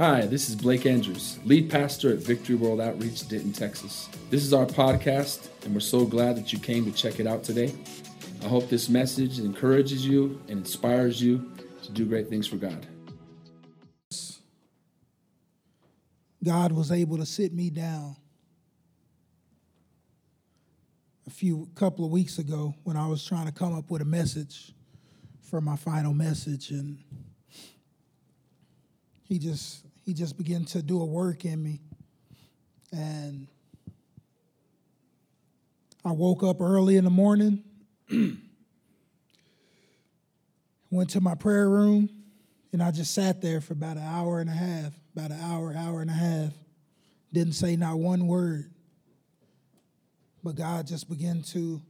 Hi, this is Blake Andrews, lead pastor at Victory World Outreach, Denton, Texas. This is our podcast, and we're so glad that you came to check it out today. I hope this message encourages you and inspires you to do great things for God. God was able to sit me down a few couple of weeks ago when I was trying to come up with a message for my final message and he just he just began to do a work in me and I woke up early in the morning went to my prayer room and I just sat there for about an hour and a half about an hour, hour and a half. Didn't say not one word. But God just began to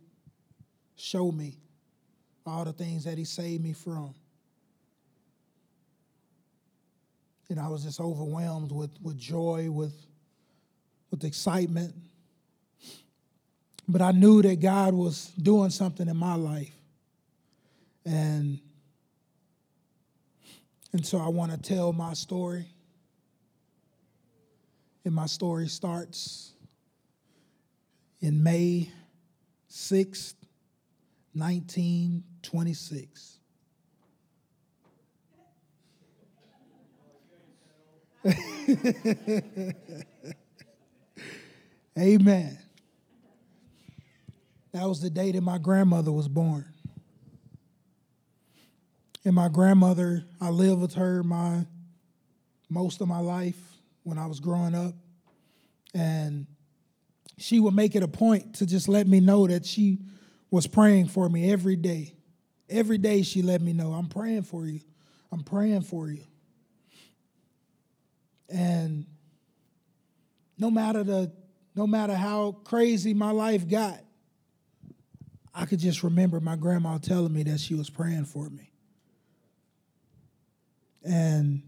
show me all the things that He saved me from. And I was just overwhelmed with, with joy, with, with excitement. But I knew that God was doing something in my life. And, and so I want to tell my story. And my story starts in May 6th, 1926. Amen. That was the day that my grandmother was born. And my grandmother, I lived with her my most of my life when I was growing up. And she would make it a point to just let me know that she was praying for me every day. Every day she let me know, I'm praying for you. I'm praying for you. And no matter the no matter how crazy my life got, I could just remember my grandma telling me that she was praying for me. And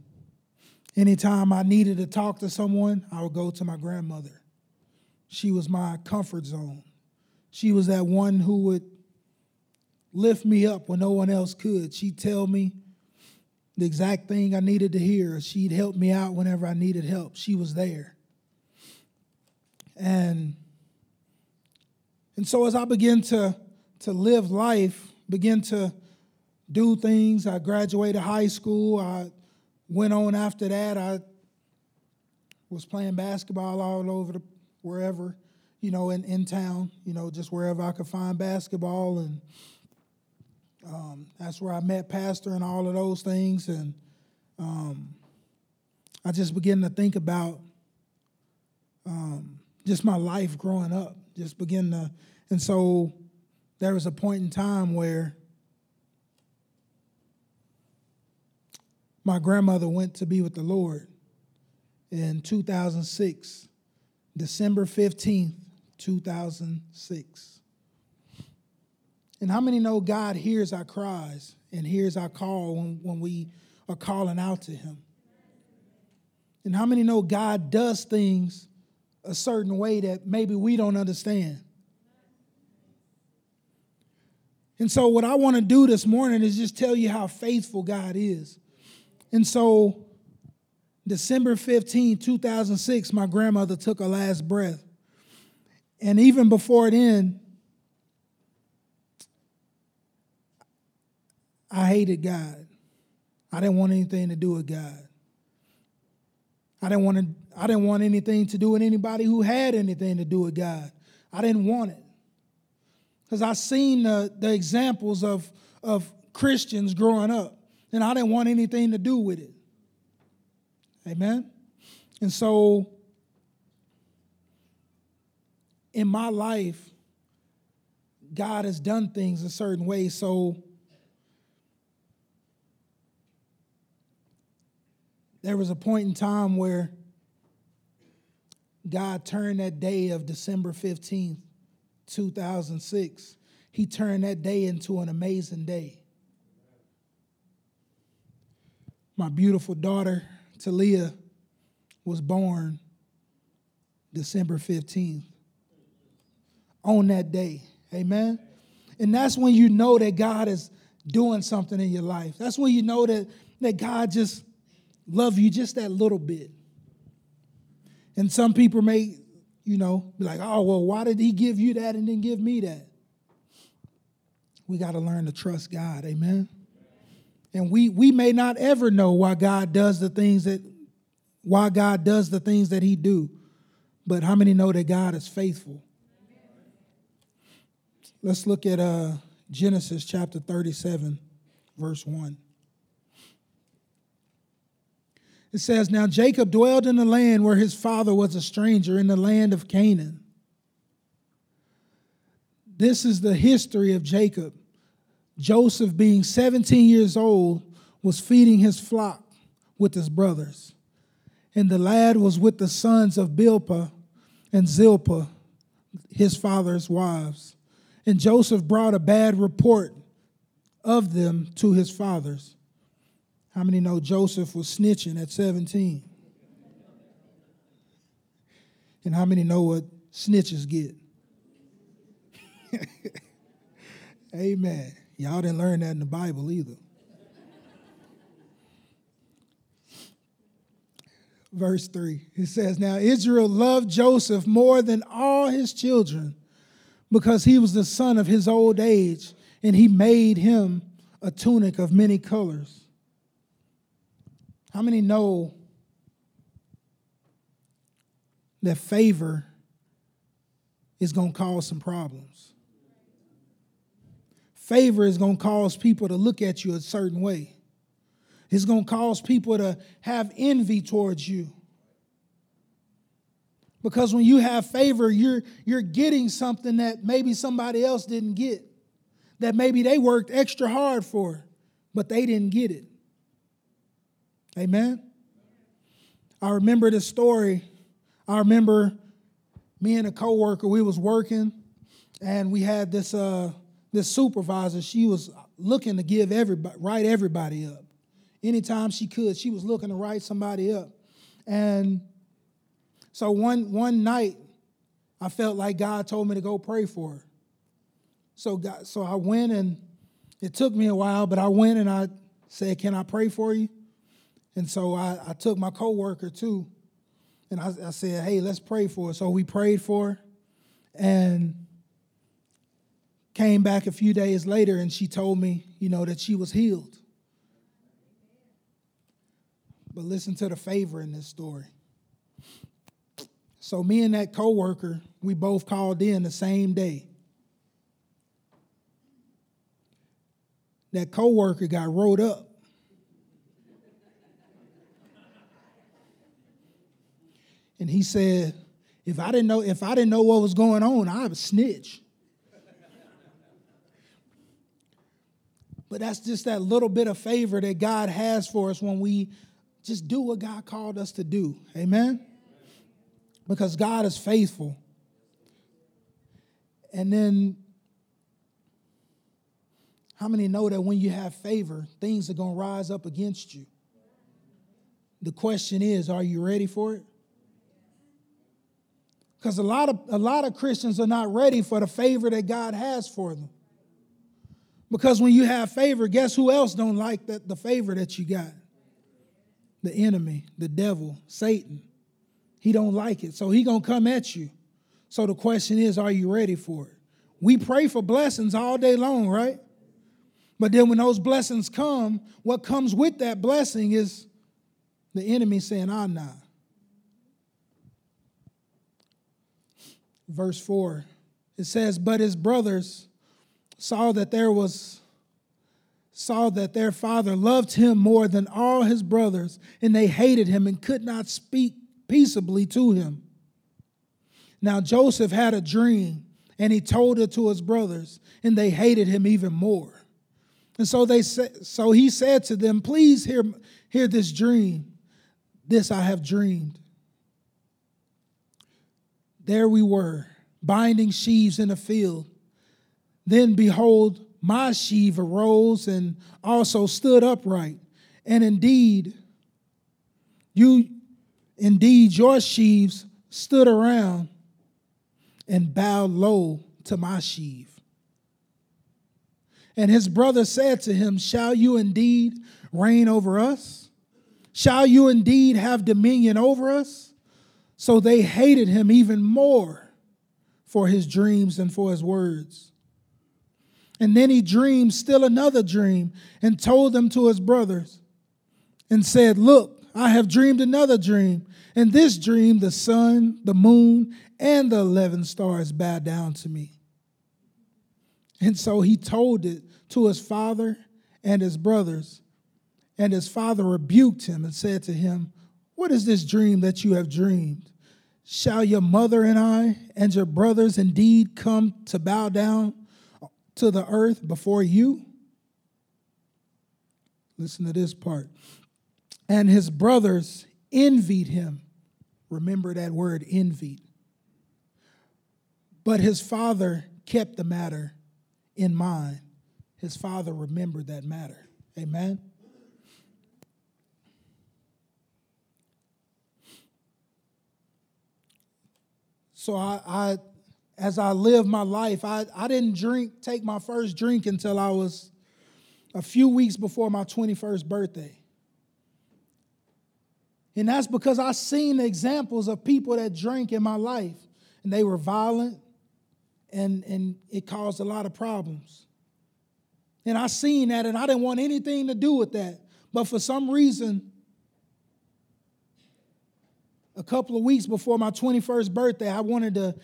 Anytime I needed to talk to someone, I would go to my grandmother. She was my comfort zone. She was that one who would lift me up when no one else could. She'd tell me the exact thing I needed to hear. She'd help me out whenever I needed help. She was there. And and so as I began to to live life, begin to do things, I graduated high school, I went on after that. I was playing basketball all over the wherever, you know, in, in town, you know, just wherever I could find basketball. And um, that's where I met Pastor and all of those things. And um, I just began to think about um, just my life growing up, just begin to, and so there was a point in time where My grandmother went to be with the Lord in 2006, December 15th, 2006. And how many know God hears our cries and hears our call when, when we are calling out to Him? And how many know God does things a certain way that maybe we don't understand? And so, what I want to do this morning is just tell you how faithful God is. And so, December 15, 2006, my grandmother took her last breath. And even before then, I hated God. I didn't want anything to do with God. I didn't want to, I didn't want anything to do with anybody who had anything to do with God. I didn't want it. Because I seen the, the examples of, of Christians growing up and I didn't want anything to do with it. Amen? And so, in my life, God has done things a certain way. So, there was a point in time where God turned that day of December 15th, 2006, He turned that day into an amazing day. my beautiful daughter, Talia, was born December 15th. On that day. Amen. And that's when you know that God is doing something in your life. That's when you know that, that God just love you just that little bit. And some people may, you know, be like, oh, well, why did he give you that and then give me that? We got to learn to trust God. Amen. And we we may not ever know why God does the things that why God does the things that he do. But how many know that God is faithful? Let's look at uh, Genesis chapter 37, verse 1. It says, Now Jacob dwelled in the land where his father was a stranger, in the land of Canaan. This is the history of Jacob. Joseph, being 17 years old, was feeding his flock with his brothers. And the lad was with the sons of Bilhah and Zilpah, his father's wives. And Joseph brought a bad report of them to his fathers. How many know Joseph was snitching at 17? And how many know what snitches get? Amen. Y'all didn't learn that in the Bible either. Verse 3, it says, Now Israel loved Joseph more than all his children because he was the son of his old age, and he made him a tunic of many colors. How many know that favor is going to cause some problems? Favor is going to cause people to look at you a certain way. It's going to cause people to have envy towards you. Because when you have favor, you're, you're getting something that maybe somebody else didn't get, that maybe they worked extra hard for, but they didn't get it. Amen. I remember this story. I remember me and a coworker, we was working, and we had this uh, this supervisor. She was looking to give everybody write everybody up. Anytime she could, she was looking to write somebody up. And so one one night, I felt like God told me to go pray for her. So God, so I went and it took me a while, but I went and I said, "Can I pray for you?" And so I, I took my coworker too, and I, I, said, "Hey, let's pray for her." So we prayed for her, and came back a few days later, and she told me, you know, that she was healed. But listen to the favor in this story. So me and that coworker, we both called in the same day. That coworker got wrote up and he said, if I didn't know, if I didn't know what was going on, I would snitch. but that's just that little bit of favor that God has for us when we just do what God called us to do. Amen? Because God is faithful. And then, how many know that when you have favor, things are going to rise up against you? The question is, are you ready for it? Because a lot of a lot of Christians are not ready for the favor that God has for them. Because when you have favor, guess who else don't like the, the favor that you got? The enemy, the devil, Satan. He don't like it. So he gonna come at you. So the question is, are you ready for it? We pray for blessings all day long, right? But then when those blessings come, what comes with that blessing is the enemy saying, ah, nah. Verse 4. It says, But his brothers saw that there was saw that their father loved him more than all his brothers, and they hated him and could not speak peaceably to him. Now Joseph had a dream, and he told it to his brothers, and they hated him even more. And so they so he said to them, Please hear, hear this dream. This I have dreamed there we were, binding sheaves in a field. Then behold, my sheaf arose and also stood upright. And indeed, you indeed your sheaves stood around and bowed low to my sheaf. And his brother said to him, Shall you indeed reign over us? Shall you indeed have dominion over us? So they hated him even more for his dreams and for his words. And then he dreamed still another dream and told them to his brothers and said, Look, I have dreamed another dream. In this dream, the sun, the moon, and the 11 stars bow down to me. And so he told it to his father and his brothers. And his father rebuked him and said to him, What is this dream that you have dreamed? Shall your mother and I and your brothers indeed come to bow down to the earth before you? Listen to this part. And his brothers envied him. Remember that word, envied. But his father kept the matter in mind. His father remembered that matter. Amen. So I, I as I lived my life, I, I didn't drink, take my first drink until I was a few weeks before my 21st birthday. And that's because I seen examples of people that drank in my life, and they were violent, and, and it caused a lot of problems. And I seen that, and I didn't want anything to do with that. But for some reason, a couple of weeks before my 21st birthday, I wanted to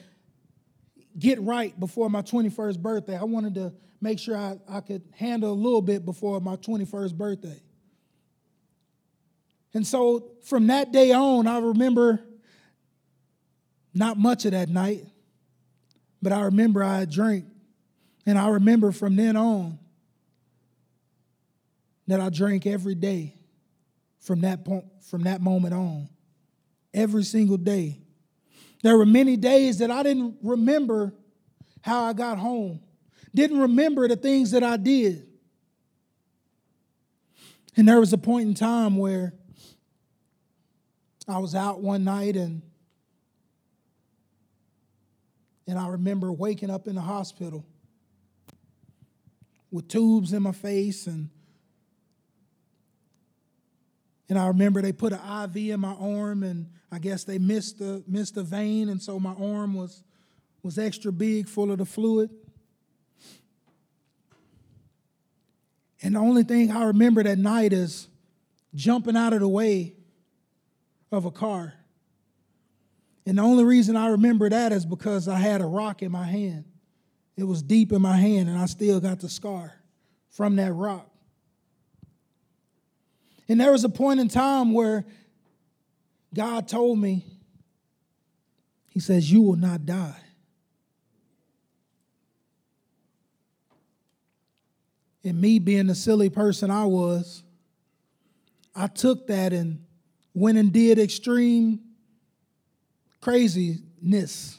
get right before my 21st birthday. I wanted to make sure I, I could handle a little bit before my 21st birthday. And so from that day on, I remember not much of that night, but I remember I drank. And I remember from then on that I drank every day from that, point, from that moment on every single day. There were many days that I didn't remember how I got home, didn't remember the things that I did. And there was a point in time where I was out one night and and I remember waking up in the hospital with tubes in my face and and I remember they put an IV in my arm, and I guess they missed the missed the vein, and so my arm was was extra big, full of the fluid. And the only thing I remember that night is jumping out of the way of a car. And the only reason I remember that is because I had a rock in my hand. It was deep in my hand, and I still got the scar from that rock. And there was a point in time where God told me, He says, You will not die. And me being the silly person I was, I took that and went and did extreme craziness,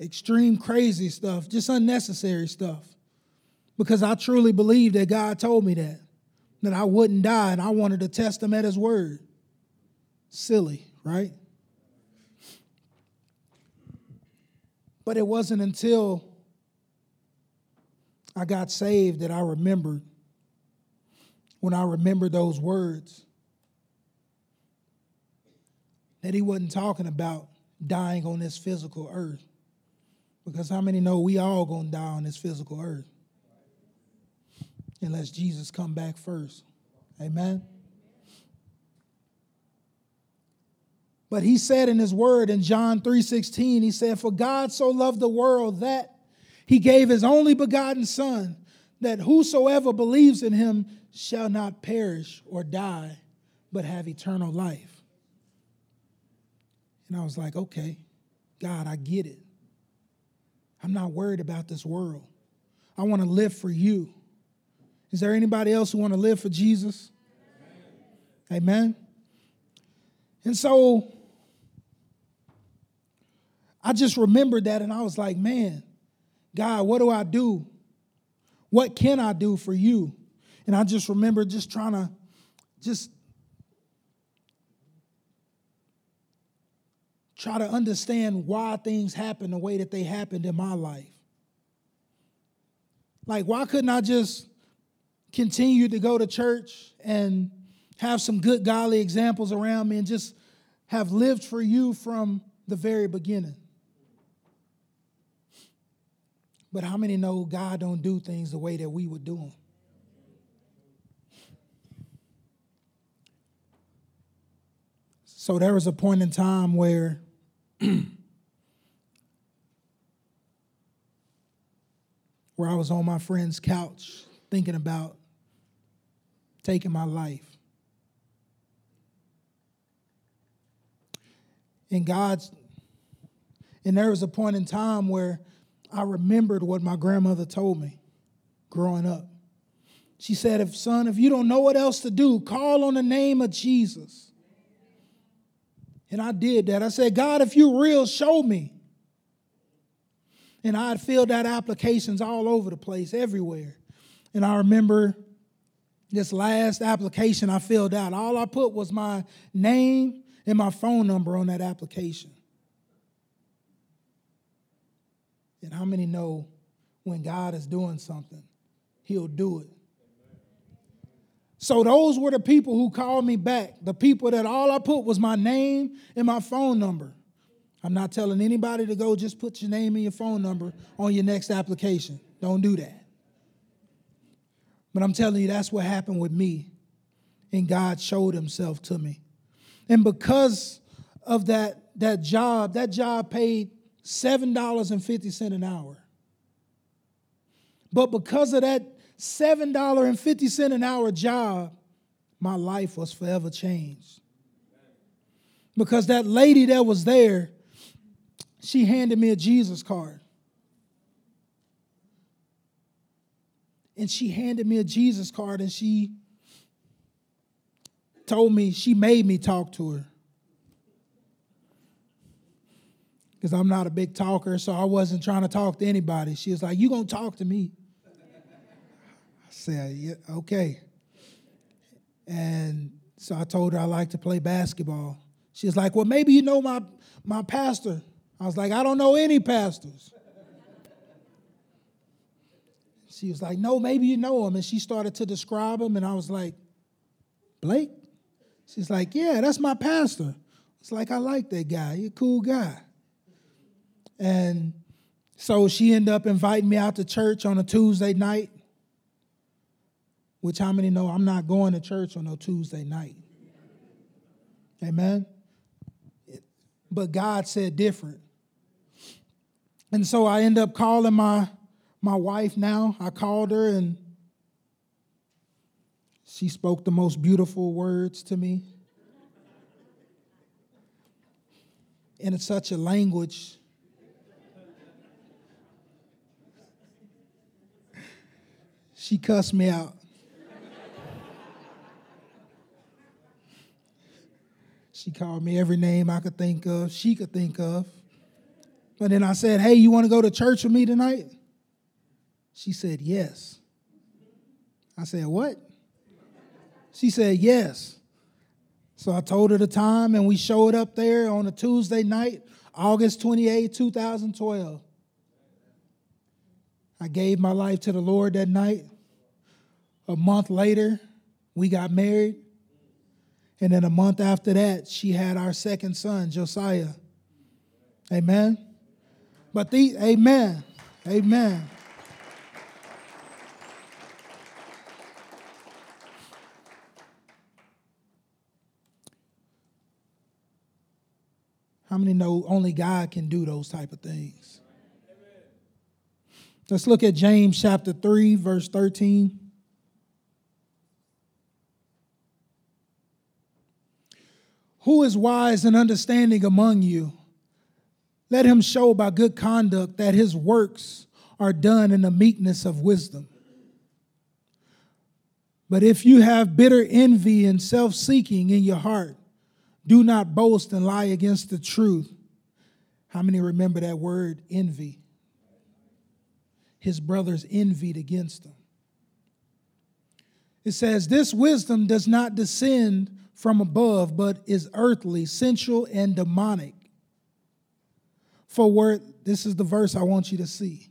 extreme crazy stuff, just unnecessary stuff. Because I truly believe that God told me that that I wouldn't die, and I wanted to test him at his word. Silly, right? But it wasn't until I got saved that I remembered when I remembered those words that he wasn't talking about dying on this physical earth. Because how many know we all gonna die on this physical earth? Unless Jesus come back first. Amen. But he said in his word in John 3:16, he said, "For God so loved the world that he gave his only begotten son, that whosoever believes in him shall not perish or die, but have eternal life." And I was like, "Okay, God, I get it. I'm not worried about this world. I want to live for you. Is there anybody else who want to live for Jesus? Amen. Amen. And so I just remembered that and I was like, man, God, what do I do? What can I do for you? And I just remember just trying to just try to understand why things happen the way that they happened in my life. Like, why couldn't I just continue to go to church and have some good godly examples around me and just have lived for you from the very beginning. But how many know God don't do things the way that we would do them? So there was a point in time where where I was on my friend's couch thinking about taking my life. And God's and there was a point in time where I remembered what my grandmother told me growing up. She said, if son, if you don't know what else to do, call on the name of Jesus. And I did that. I said, God, if you're real, show me. And I'd filled out applications all over the place, everywhere. And I remember this last application I filled out, all I put was my name and my phone number on that application. And how many know when God is doing something, He'll do it? So those were the people who called me back, the people that all I put was my name and my phone number. I'm not telling anybody to go just put your name and your phone number on your next application. Don't do that. But I'm telling you, that's what happened with me. And God showed himself to me. And because of that, that job, that job paid $7.50 an hour. But because of that $7.50 an hour job, my life was forever changed. Because that lady that was there, she handed me a Jesus card. And she handed me a Jesus card and she told me, she made me talk to her. Because I'm not a big talker, so I wasn't trying to talk to anybody. She was like, You gonna talk to me? I said, Yeah, okay. And so I told her I like to play basketball. She was like, Well, maybe you know my, my pastor. I was like, I don't know any pastors. She was like, No, maybe you know him. And she started to describe him, and I was like, Blake? She's like, Yeah, that's my pastor. It's like, I like that guy. He's a cool guy. And so she ended up inviting me out to church on a Tuesday night, which how many know I'm not going to church on a Tuesday night? Amen? But God said different. And so I end up calling my, my wife now. I called her and she spoke the most beautiful words to me. In such a language she cussed me out. she called me every name I could think of, she could think of. But then I said, Hey, you want to go to church with me tonight? She said, Yes. I said, What? She said, Yes. So I told her the time, and we showed up there on a Tuesday night, August 28, 2012. I gave my life to the Lord that night. A month later, we got married. And then a month after that, she had our second son, Josiah. Amen. But the amen. Amen. How many know only God can do those type of things? Let's look at James chapter 3, verse 13. Who is wise and understanding among you? Let him show by good conduct that his works are done in the meekness of wisdom. But if you have bitter envy and self seeking in your heart, do not boast and lie against the truth. How many remember that word, envy? His brothers envied against him. It says, This wisdom does not descend from above, but is earthly, sensual, and demonic. For where, this is the verse I want you to see.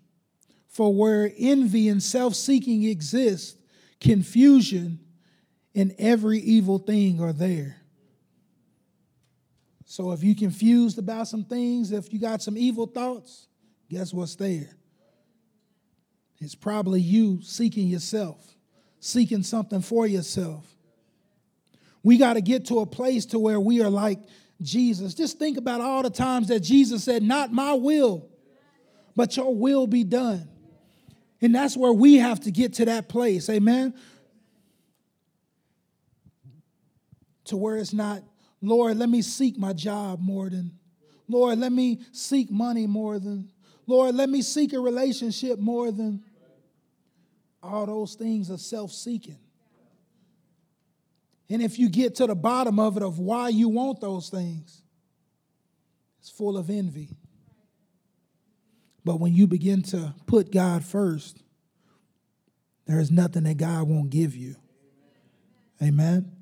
For where envy and self seeking exist, confusion and every evil thing are there. So if you're confused about some things, if you got some evil thoughts, guess what's there? It's probably you seeking yourself, seeking something for yourself. We got to get to a place to where we are like Jesus. Just think about all the times that Jesus said, "Not my will, but your will be done." And that's where we have to get to that place. Amen. To where it's not, Lord, let me seek my job more than, Lord, let me seek money more than, Lord, let me seek a relationship more than. All those things are self seeking. And if you get to the bottom of it, of why you want those things, it's full of envy. But when you begin to put God first, there is nothing that God won't give you. Amen.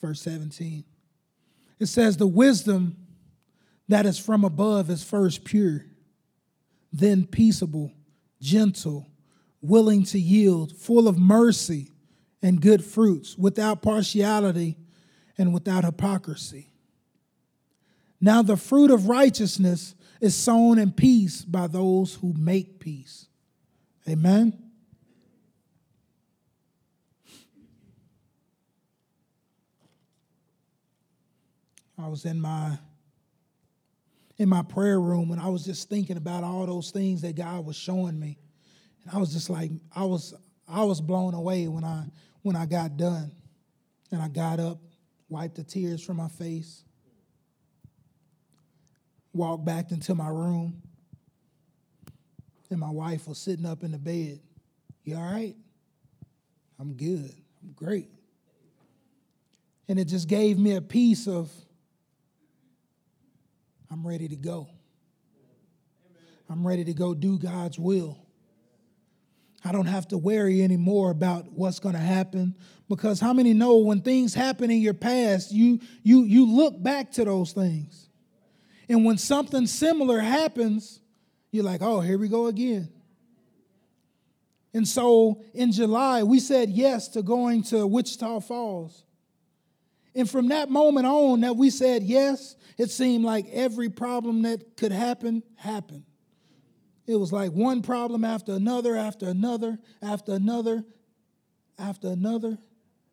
Verse 17. It says, The wisdom that is from above is first pure, then peaceable, gentle, willing to yield, full of mercy and good fruits, without partiality and without hypocrisy. Now, the fruit of righteousness is sown in peace by those who make peace. Amen. I was in my in my prayer room and I was just thinking about all those things that God was showing me. And I was just like I was I was blown away when I when I got done. And I got up, wiped the tears from my face, walked back into my room, and my wife was sitting up in the bed. You all right? I'm good. I'm great. And it just gave me a piece of I'm ready to go. I'm ready to go do God's will. I don't have to worry anymore about what's going to happen because how many know when things happen in your past, you you you look back to those things. And when something similar happens, you're like, "Oh, here we go again." And so in July, we said yes to going to Wichita Falls. And from that moment on that we said yes, it seemed like every problem that could happen happened. It was like one problem after another, after another, after another, after another,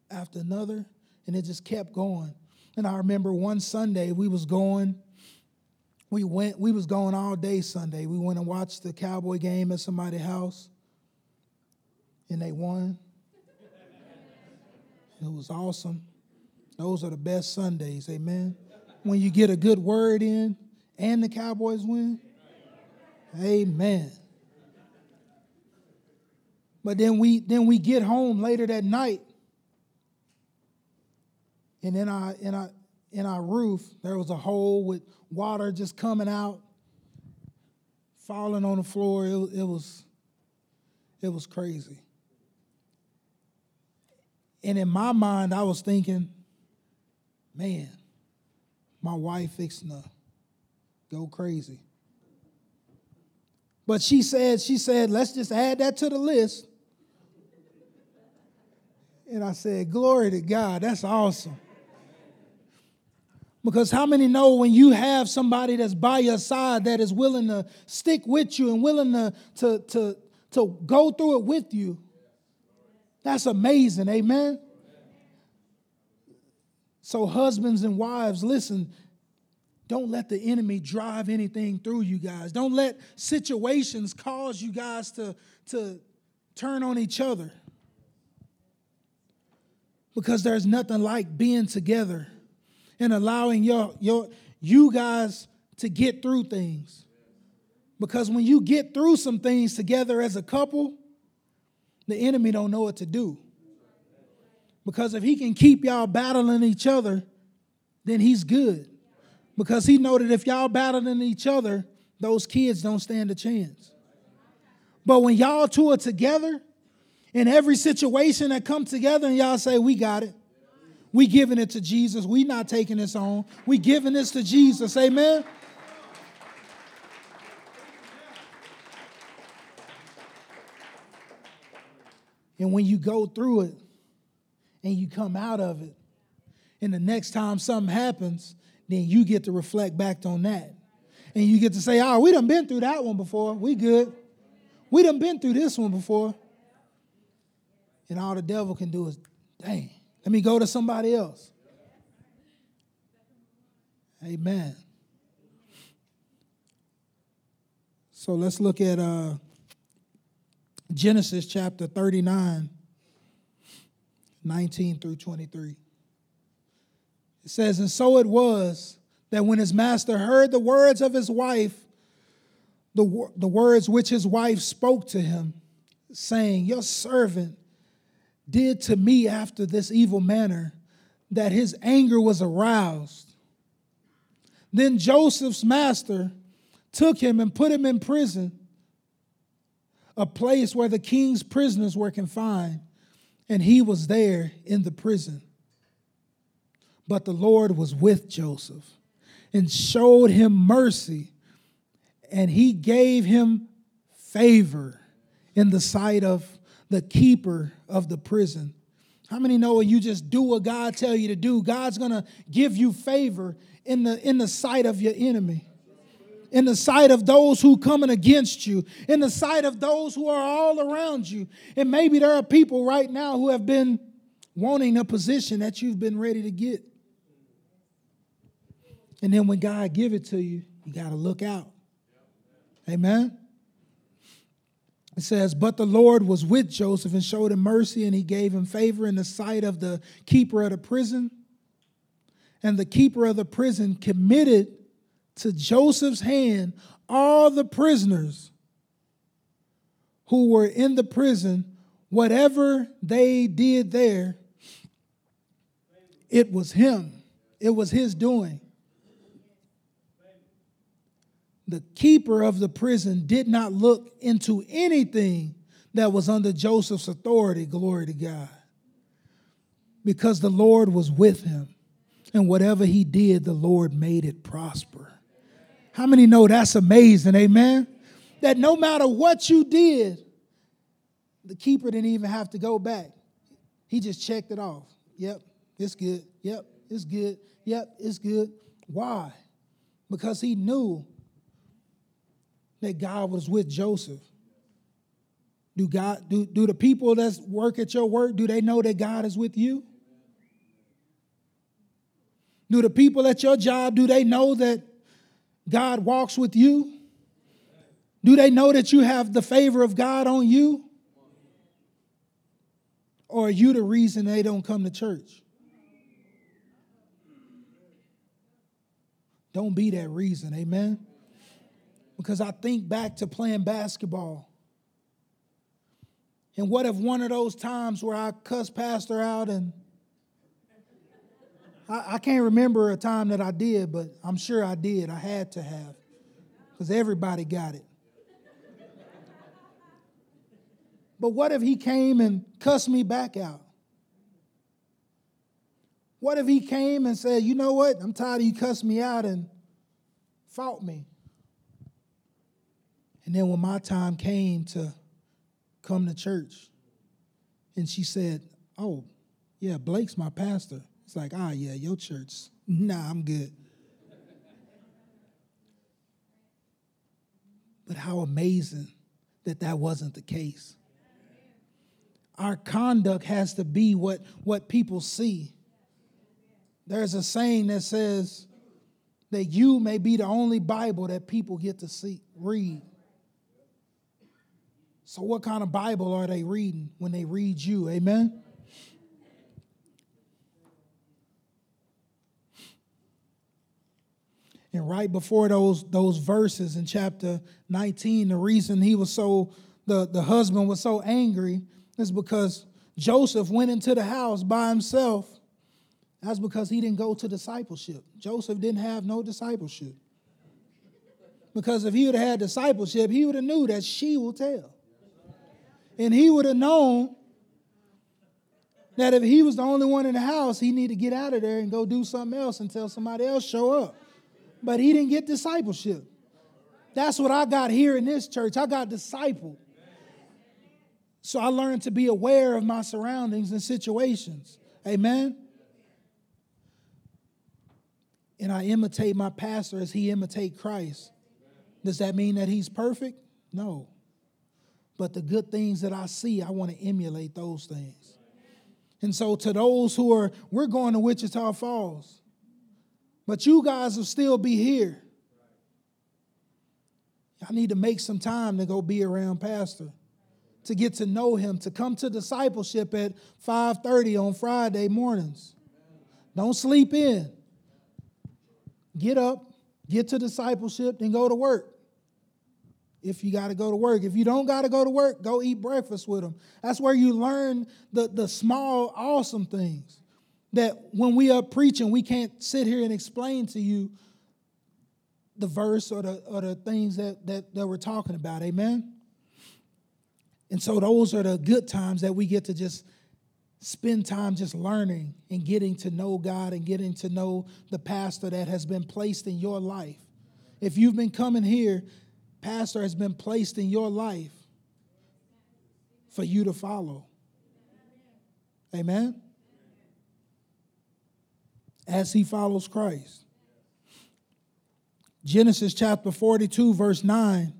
after another, and it just kept going. And I remember one Sunday we was going, we went, we was going all day Sunday. We went and watched the Cowboy game at somebody's house, and they won. It was awesome. Those are the best Sundays, amen. When you get a good word in and the Cowboys win. Amen. But then we then we get home later that night, and in our in our in our roof there was a hole with water just coming out, falling on the floor. It, it was it was crazy. And in my mind, I was thinking, man, my wife fixing to go crazy. But she said, she said, let's just add that to the list. And I said, glory to God, that's awesome. Because how many know when you have somebody that's by your side that is willing to stick with you and willing to, to, to, to go through it with you? That's amazing, amen? So, husbands and wives, listen, don't let the enemy drive anything through you guys. Don't let situations cause you guys to, to turn on each other. Because there's nothing like being together and allowing your, your, you guys to get through things. Because when you get through some things together as a couple, the enemy don't know what to do. Because if he can keep y'all battling each other, then he's good because he know that if y'all battling each other, those kids don't stand a chance. But when y'all two are together, in every situation that come together, and y'all say, "We got it," we giving it to Jesus. We not taking this on. We giving this to Jesus. Amen. And when you go through it, and you come out of it. And the next time something happens, then you get to reflect back on that. And you get to say, oh, we done been through that one before. We good. We done been through this one before. And all the devil can do is, dang, let me go to somebody else. Amen. So let's look at uh, Genesis chapter 39, 19 through 23. It says, And so it was that when his master heard the words of his wife, the, the words which his wife spoke to him, saying, Your servant did to me after this evil manner, that his anger was aroused. Then Joseph's master took him and put him in prison, a place where the king's prisoners were confined, and he was there in the prison. But the Lord was with Joseph and showed him mercy, and he gave him favor in the sight of the keeper of the prison. How many know when you just do what God tell you to do, God's gonna give you favor in the in the sight of your enemy, in the sight of those who coming against you, in the sight of those who are all around you. And maybe there are people right now who have been wanting a position that you've been ready to get. And then when God give it to you, you got to look out. Amen. It says, But the Lord was with Joseph and showed him mercy, and he gave him favor in the sight of the keeper of the prison. And the keeper of the prison committed to Joseph's hand all the prisoners who were in the prison, whatever they did there, it was him. It was his doing the keeper of the prison did not look into anything that was under Joseph's authority, glory to God, because the Lord was with him. And whatever he did, the Lord made it prosper. How many know that's amazing? Amen. That no matter what you did, the keeper didn't even have to go back. He just checked it off. Yep, it's good. Yep, it's good. Yep, it's good. Why? Because he knew that God was with Joseph? Do God do, do the people that work at your work, do they know that God is with you? Do the people at your job, do they know that God walks with you? Do they know that you have the favor of God on you? Or are you the reason they don't come to church? Don't be that reason, amen? because I think back to playing basketball. And what if one of those times where I cussed Pastor out and I, I, can't remember a time that I did, but I'm sure I did. I had to have because everybody got it. But what if he came and cussed me back out? What if he came and said, you know what? I'm tired of you cussing me out and fought me. And then when my time came to come to church, and she said, Oh, yeah, Blake's my pastor. It's like, ah, yeah, your church. Nah, I'm good. But how amazing that that wasn't the case. Our conduct has to be what, what people see. There's a saying that says that you may be the only Bible that people get to see, read. So, what kind of Bible are they reading when they read you? Amen? And right before those, those verses in chapter 19, the reason he was so, the, the husband was so angry is because Joseph went into the house by himself. That's because he didn't go to discipleship. Joseph didn't have no discipleship. Because if he would have had discipleship, he would have knew that she will tell. And he would have known that if he was the only one in the house, he needed to get out of there and go do something else until somebody else show up. But he didn't get discipleship. That's what I got here in this church. I got discipled. So I learned to be aware of my surroundings and situations. Amen? And I imitate my pastor as he imitate Christ. Does that mean that he's perfect? No. But the good things that I see, I want to emulate those things. And so to those who are, we're going to Wichita Falls, but you guys will still be here. I need to make some time to go be around Pastor, to get to know him, to come to discipleship at 5:30 on Friday mornings. Don't sleep in. Get up, get to discipleship, then go to work. If you got to go to work. If you don't got to go to work, go eat breakfast with them. That's where you learn the, the small, awesome things that when we are preaching, we can't sit here and explain to you the verse or the, or the things that, that, that we're talking about. Amen? And so those are the good times that we get to just spend time just learning and getting to know God and getting to know the pastor that has been placed in your life. If you've been coming here, pastor has been placed in your life for you to follow. Amen? As he follows Christ. Genesis chapter 42, verse 9.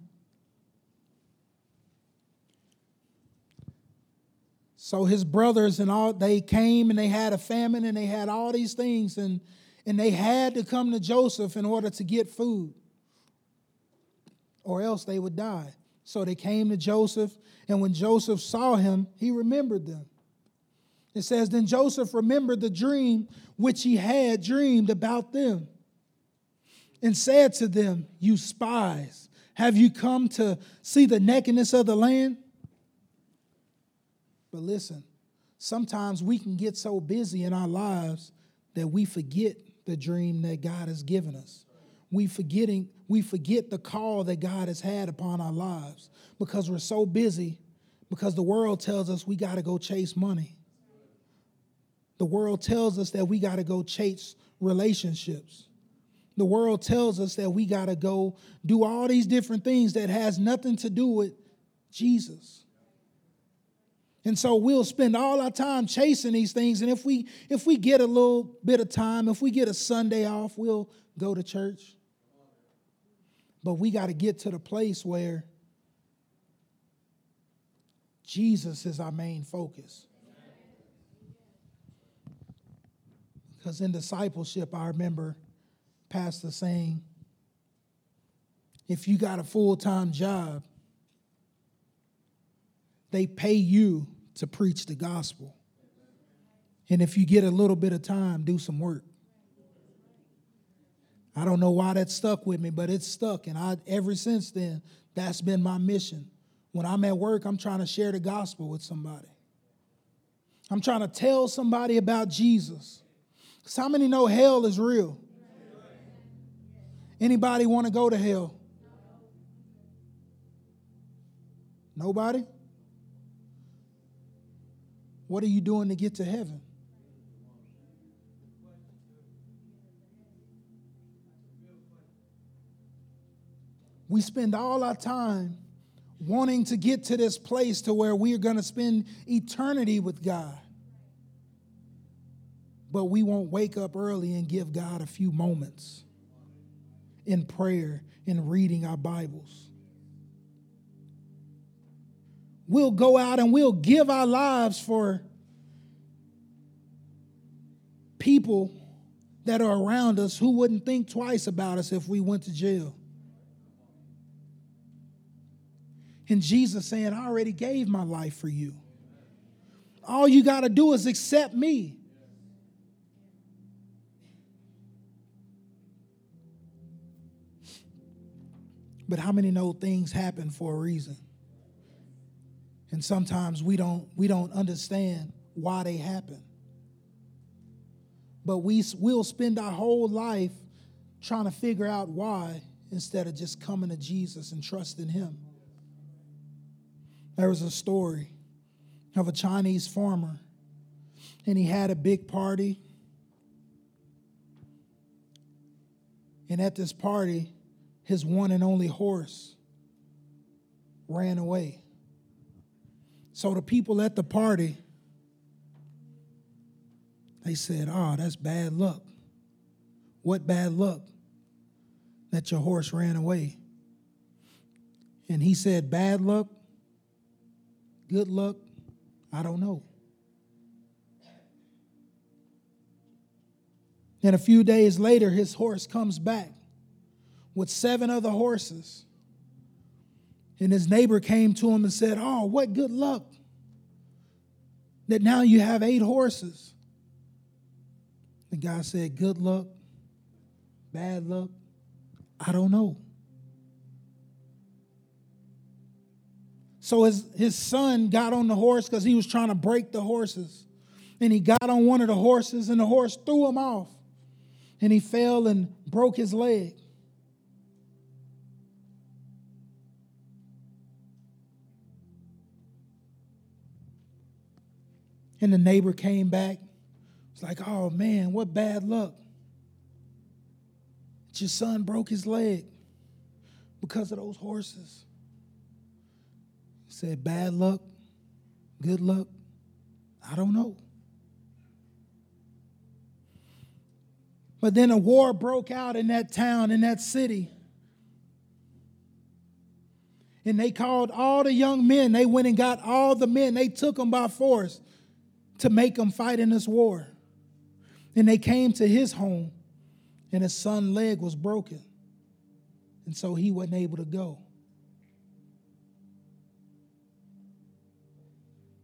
So his brothers and all they came and they had a famine and they had all these things and and they had to come to Joseph in order to get food or else they would die. So they came to Joseph and when Joseph saw him, he remembered them. It says then Joseph remembered the dream which he had dreamed about them and said to them, You spies, have you come to see the nakedness of the land? But listen, sometimes we can get so busy in our lives that we forget the dream that God has given us. We forgetting we forget the call that God has had upon our lives because we're so busy because the world tells us we got to go chase money. The world tells us that we got to go chase relationships. The world tells us that we got to go do all these different things that has nothing to do with Jesus. And so we'll spend all our time chasing these things and if we if we get a little bit of time, if we get a Sunday off, we'll go to church. But we got to get to the place where Jesus is our main focus. Because in discipleship, I remember pastor saying, if you got a full time job, they pay you to preach the gospel. And if you get a little bit of time, do some work. I don't know why that stuck with me, but it's stuck. And I ever since then, that's been my mission. When I'm at work, I'm trying to share the gospel with somebody. I'm trying to tell somebody about Jesus. Because how many know hell is real? Anybody want to go to hell? Nobody? What are you doing to get to heaven? We spend all our time wanting to get to this place to where we are going to spend eternity with God. But we won't wake up early and give God a few moments in prayer, in reading our Bibles. We'll go out and we'll give our lives for people that are around us who wouldn't think twice about us if we went to jail. And Jesus saying, I already gave my life for you. All you got to do is accept me. But how many know things happen for a reason? And sometimes we don't we don't understand why they happen. But we will spend our whole life trying to figure out why instead of just coming to Jesus and trusting him. There was a story of a Chinese farmer and he had a big party. And at this party, his one and only horse ran away. So the people at the party They said, Oh, that's bad luck. What bad luck? That your horse ran away. And he said, Bad luck? Good luck? I don't know. And a few days later, his horse comes back with seven other horses. And his neighbor came to him and said, Oh, what good luck that now you have eight horses. The guy said, Good luck, bad luck, I don't know. So his, his son got on the horse because he was trying to break the horses. And he got on one of the horses, and the horse threw him off. And he fell and broke his leg. And the neighbor came back. It's like, oh man, what bad luck. Your son broke his leg because of those horses. He said, bad luck, good luck, I don't know. But then a war broke out in that town, in that city. And they called all the young men. They went and got all the men. They took them by force to make him fight in this war. And they came to his home, and his son's leg was broken. And so he wasn't able to go.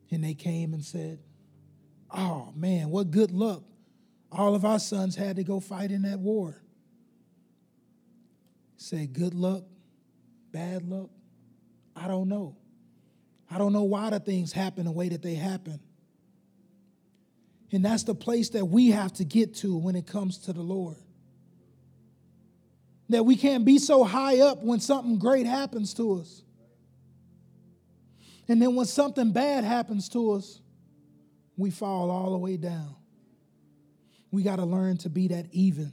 And they came and said, Oh man, what good luck. All of our sons had to go fight in that war. Say, good luck, bad luck. I don't know. I don't know why the things happen the way that they happen. And that's the place that we have to get to when it comes to the Lord. That we can't be so high up when something great happens to us. And then when something bad happens to us, we fall all the way down. We got to learn to be that even.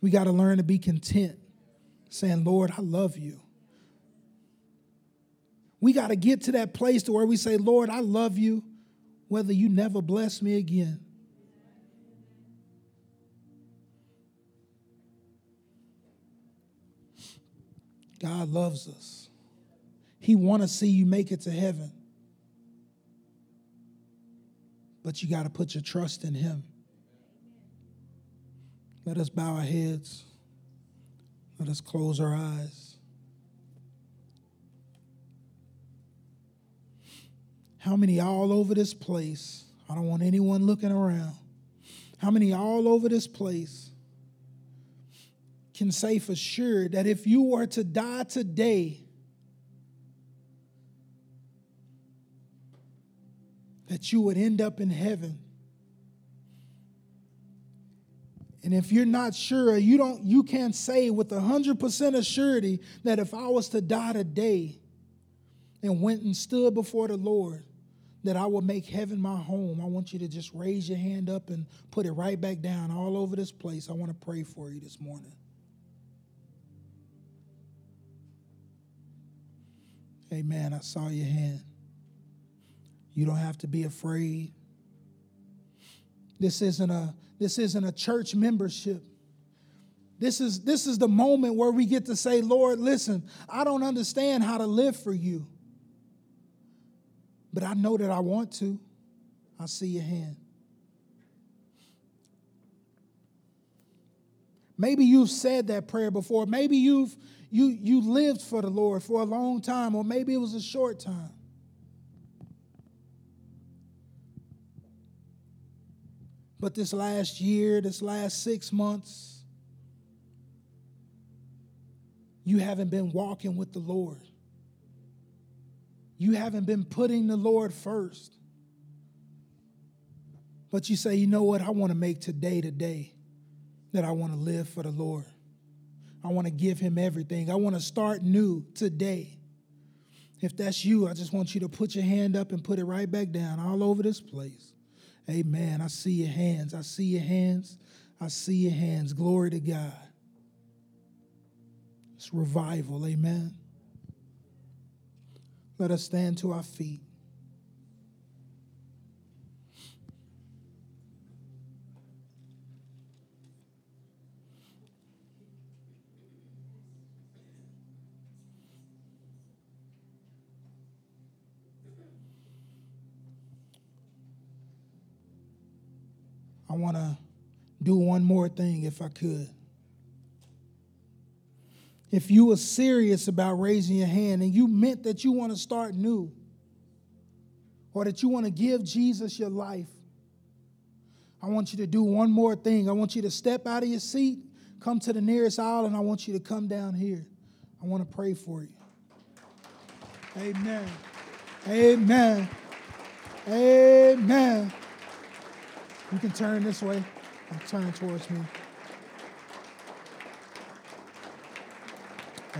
We got to learn to be content, saying, Lord, I love you. We got to get to that place to where we say, Lord, I love you whether you never bless me again. God loves us. He want to see you make it to heaven. But you got to put your trust in him. Let us bow our heads. Let us close our eyes. How many all over this place? I don't want anyone looking around. How many all over this place can say for sure that if you were to die today, that you would end up in heaven? And if you're not sure, you don't you can't say with a hundred percent of surety that if I was to die today and went and stood before the Lord, that I will make heaven my home, I want you to just raise your hand up and put it right back down all over this place. I want to pray for you this morning. Amen. I saw your hand. You don't have to be afraid. This isn't a this isn't a church membership. This is this is the moment where we get to say, Lord, listen, I don't understand how to live for you but I know that I want to. I see your hand. Maybe you've said that prayer before. Maybe you've you you lived for the Lord for a long time, or maybe it was a short time. But this last year, this last six months, you haven't been walking with the Lord you haven't been putting the Lord first. But you say, you know what? I want to make today today that I want to live for the Lord. I want to give him everything. I want to start new today. If that's you, I just want you to put your hand up and put it right back down all over this place. Amen. I see your hands. I see your hands. I see your hands. Glory to God. It's revival. Amen. Let us stand to our feet. I want to do one more thing if I could. If you were serious about raising your hand and you meant that you want to start new or that you want to give Jesus your life, I want you to do one more thing. I want you to step out of your seat, come to the nearest aisle, and I want you to come down here. I want to pray for you. Amen. Amen. Amen. You can turn this way and turn towards me.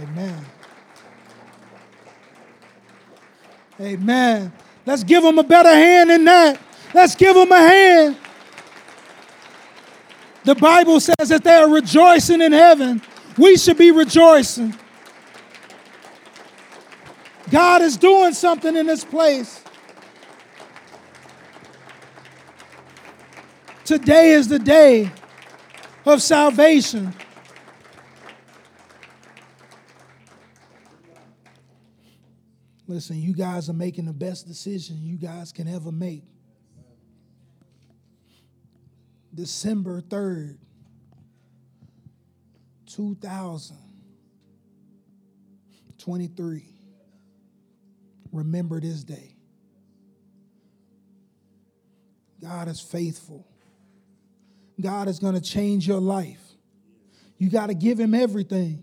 Amen. Amen. Let's give them a better hand than that. Let's give them a hand. The Bible says that they are rejoicing in heaven. We should be rejoicing. God is doing something in this place. Today is the day of salvation. Listen, you guys are making the best decision you guys can ever make. December 3rd, 2023. Remember this day. God is faithful. God is going to change your life. You got to give him everything.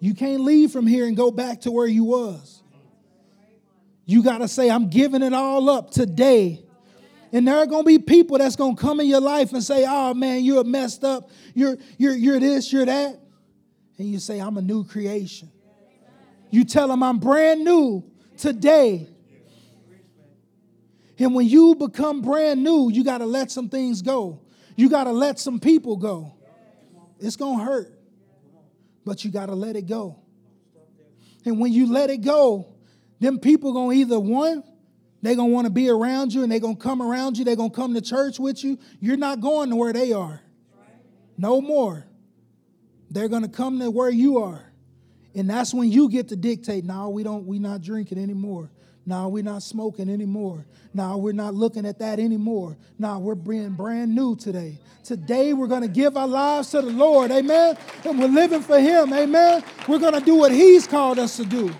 You can't leave from here and go back to where you was. You got to say, I'm giving it all up today. And there are going to be people that's going to come in your life and say, oh man, you're messed up. You're, you're, you're this, you're that. And you say, I'm a new creation. You tell them, I'm brand new today. And when you become brand new, you got to let some things go. You got to let some people go. It's going to hurt, but you got to let it go. And when you let it go, them people going to either one, they're going to want to be around you and they're going to come around you. They're going to come to church with you. You're not going to where they are. No more. They're going to come to where you are. And that's when you get to dictate, no, we don't, we not drinking anymore. No, we're not smoking anymore. No, we're not looking at that anymore. No, we're being brand new today. Today, we're going to give our lives to the Lord. Amen. And we're living for Him. Amen. We're going to do what He's called us to do.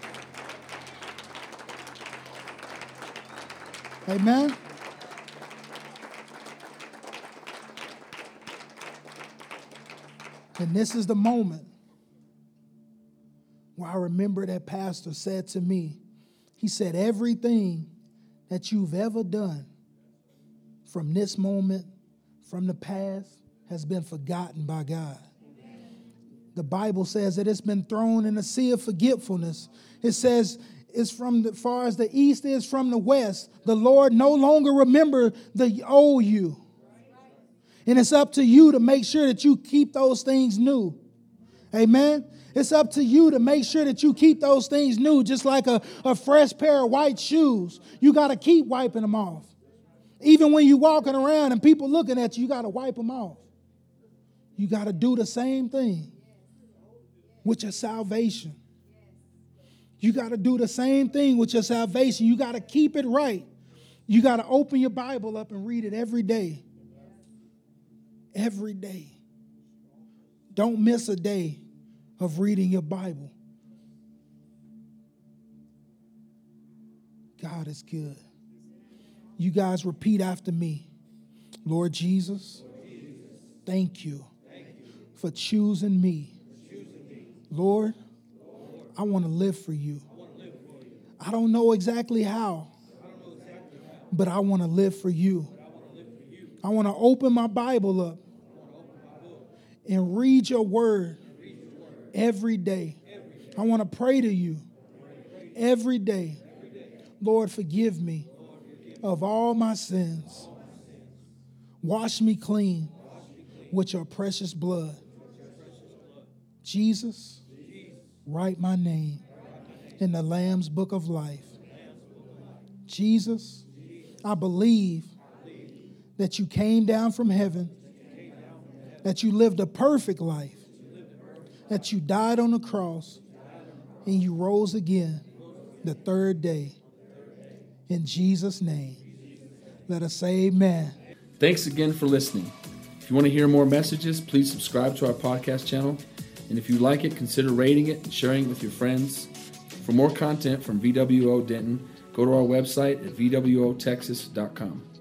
Amen. And this is the moment where I remember that pastor said to me, he said, Everything that you've ever done from this moment, from the past, has been forgotten by God. The Bible says that it's been thrown in a sea of forgetfulness. It says is from the far as the east is from the west. The Lord no longer remember the old you. And it's up to you to make sure that you keep those things new. Amen. It's up to you to make sure that you keep those things new, just like a, a fresh pair of white shoes. You got to keep wiping them off. Even when you're walking around and people looking at you, you got to wipe them off. You got to do the same thing with your salvation. You got to do the same thing with your salvation. You got to keep it right. You got to open your Bible up and read it every day. Every day. Don't miss a day of reading your Bible. God is good. You guys repeat after me Lord Jesus, thank you for choosing me. Lord, I want to live for you. I don't know exactly how, but I want to live for you. I want to open my Bible up and read your word every day. I want to pray to you every day. Lord, forgive me of all my sins. Wash me clean with your precious blood. Jesus, write my name in the Lamb's book of life. Jesus, I believe that you came down from heaven, that you lived a perfect life, that you died on the cross, and you rose again the third day. In Jesus' name, let us say amen. Thanks again for listening. If you want to hear more messages, please subscribe to our podcast channel. And if you like it, consider rating it and sharing it with your friends. For more content from VWO Denton, go to our website at VWOTexas.com.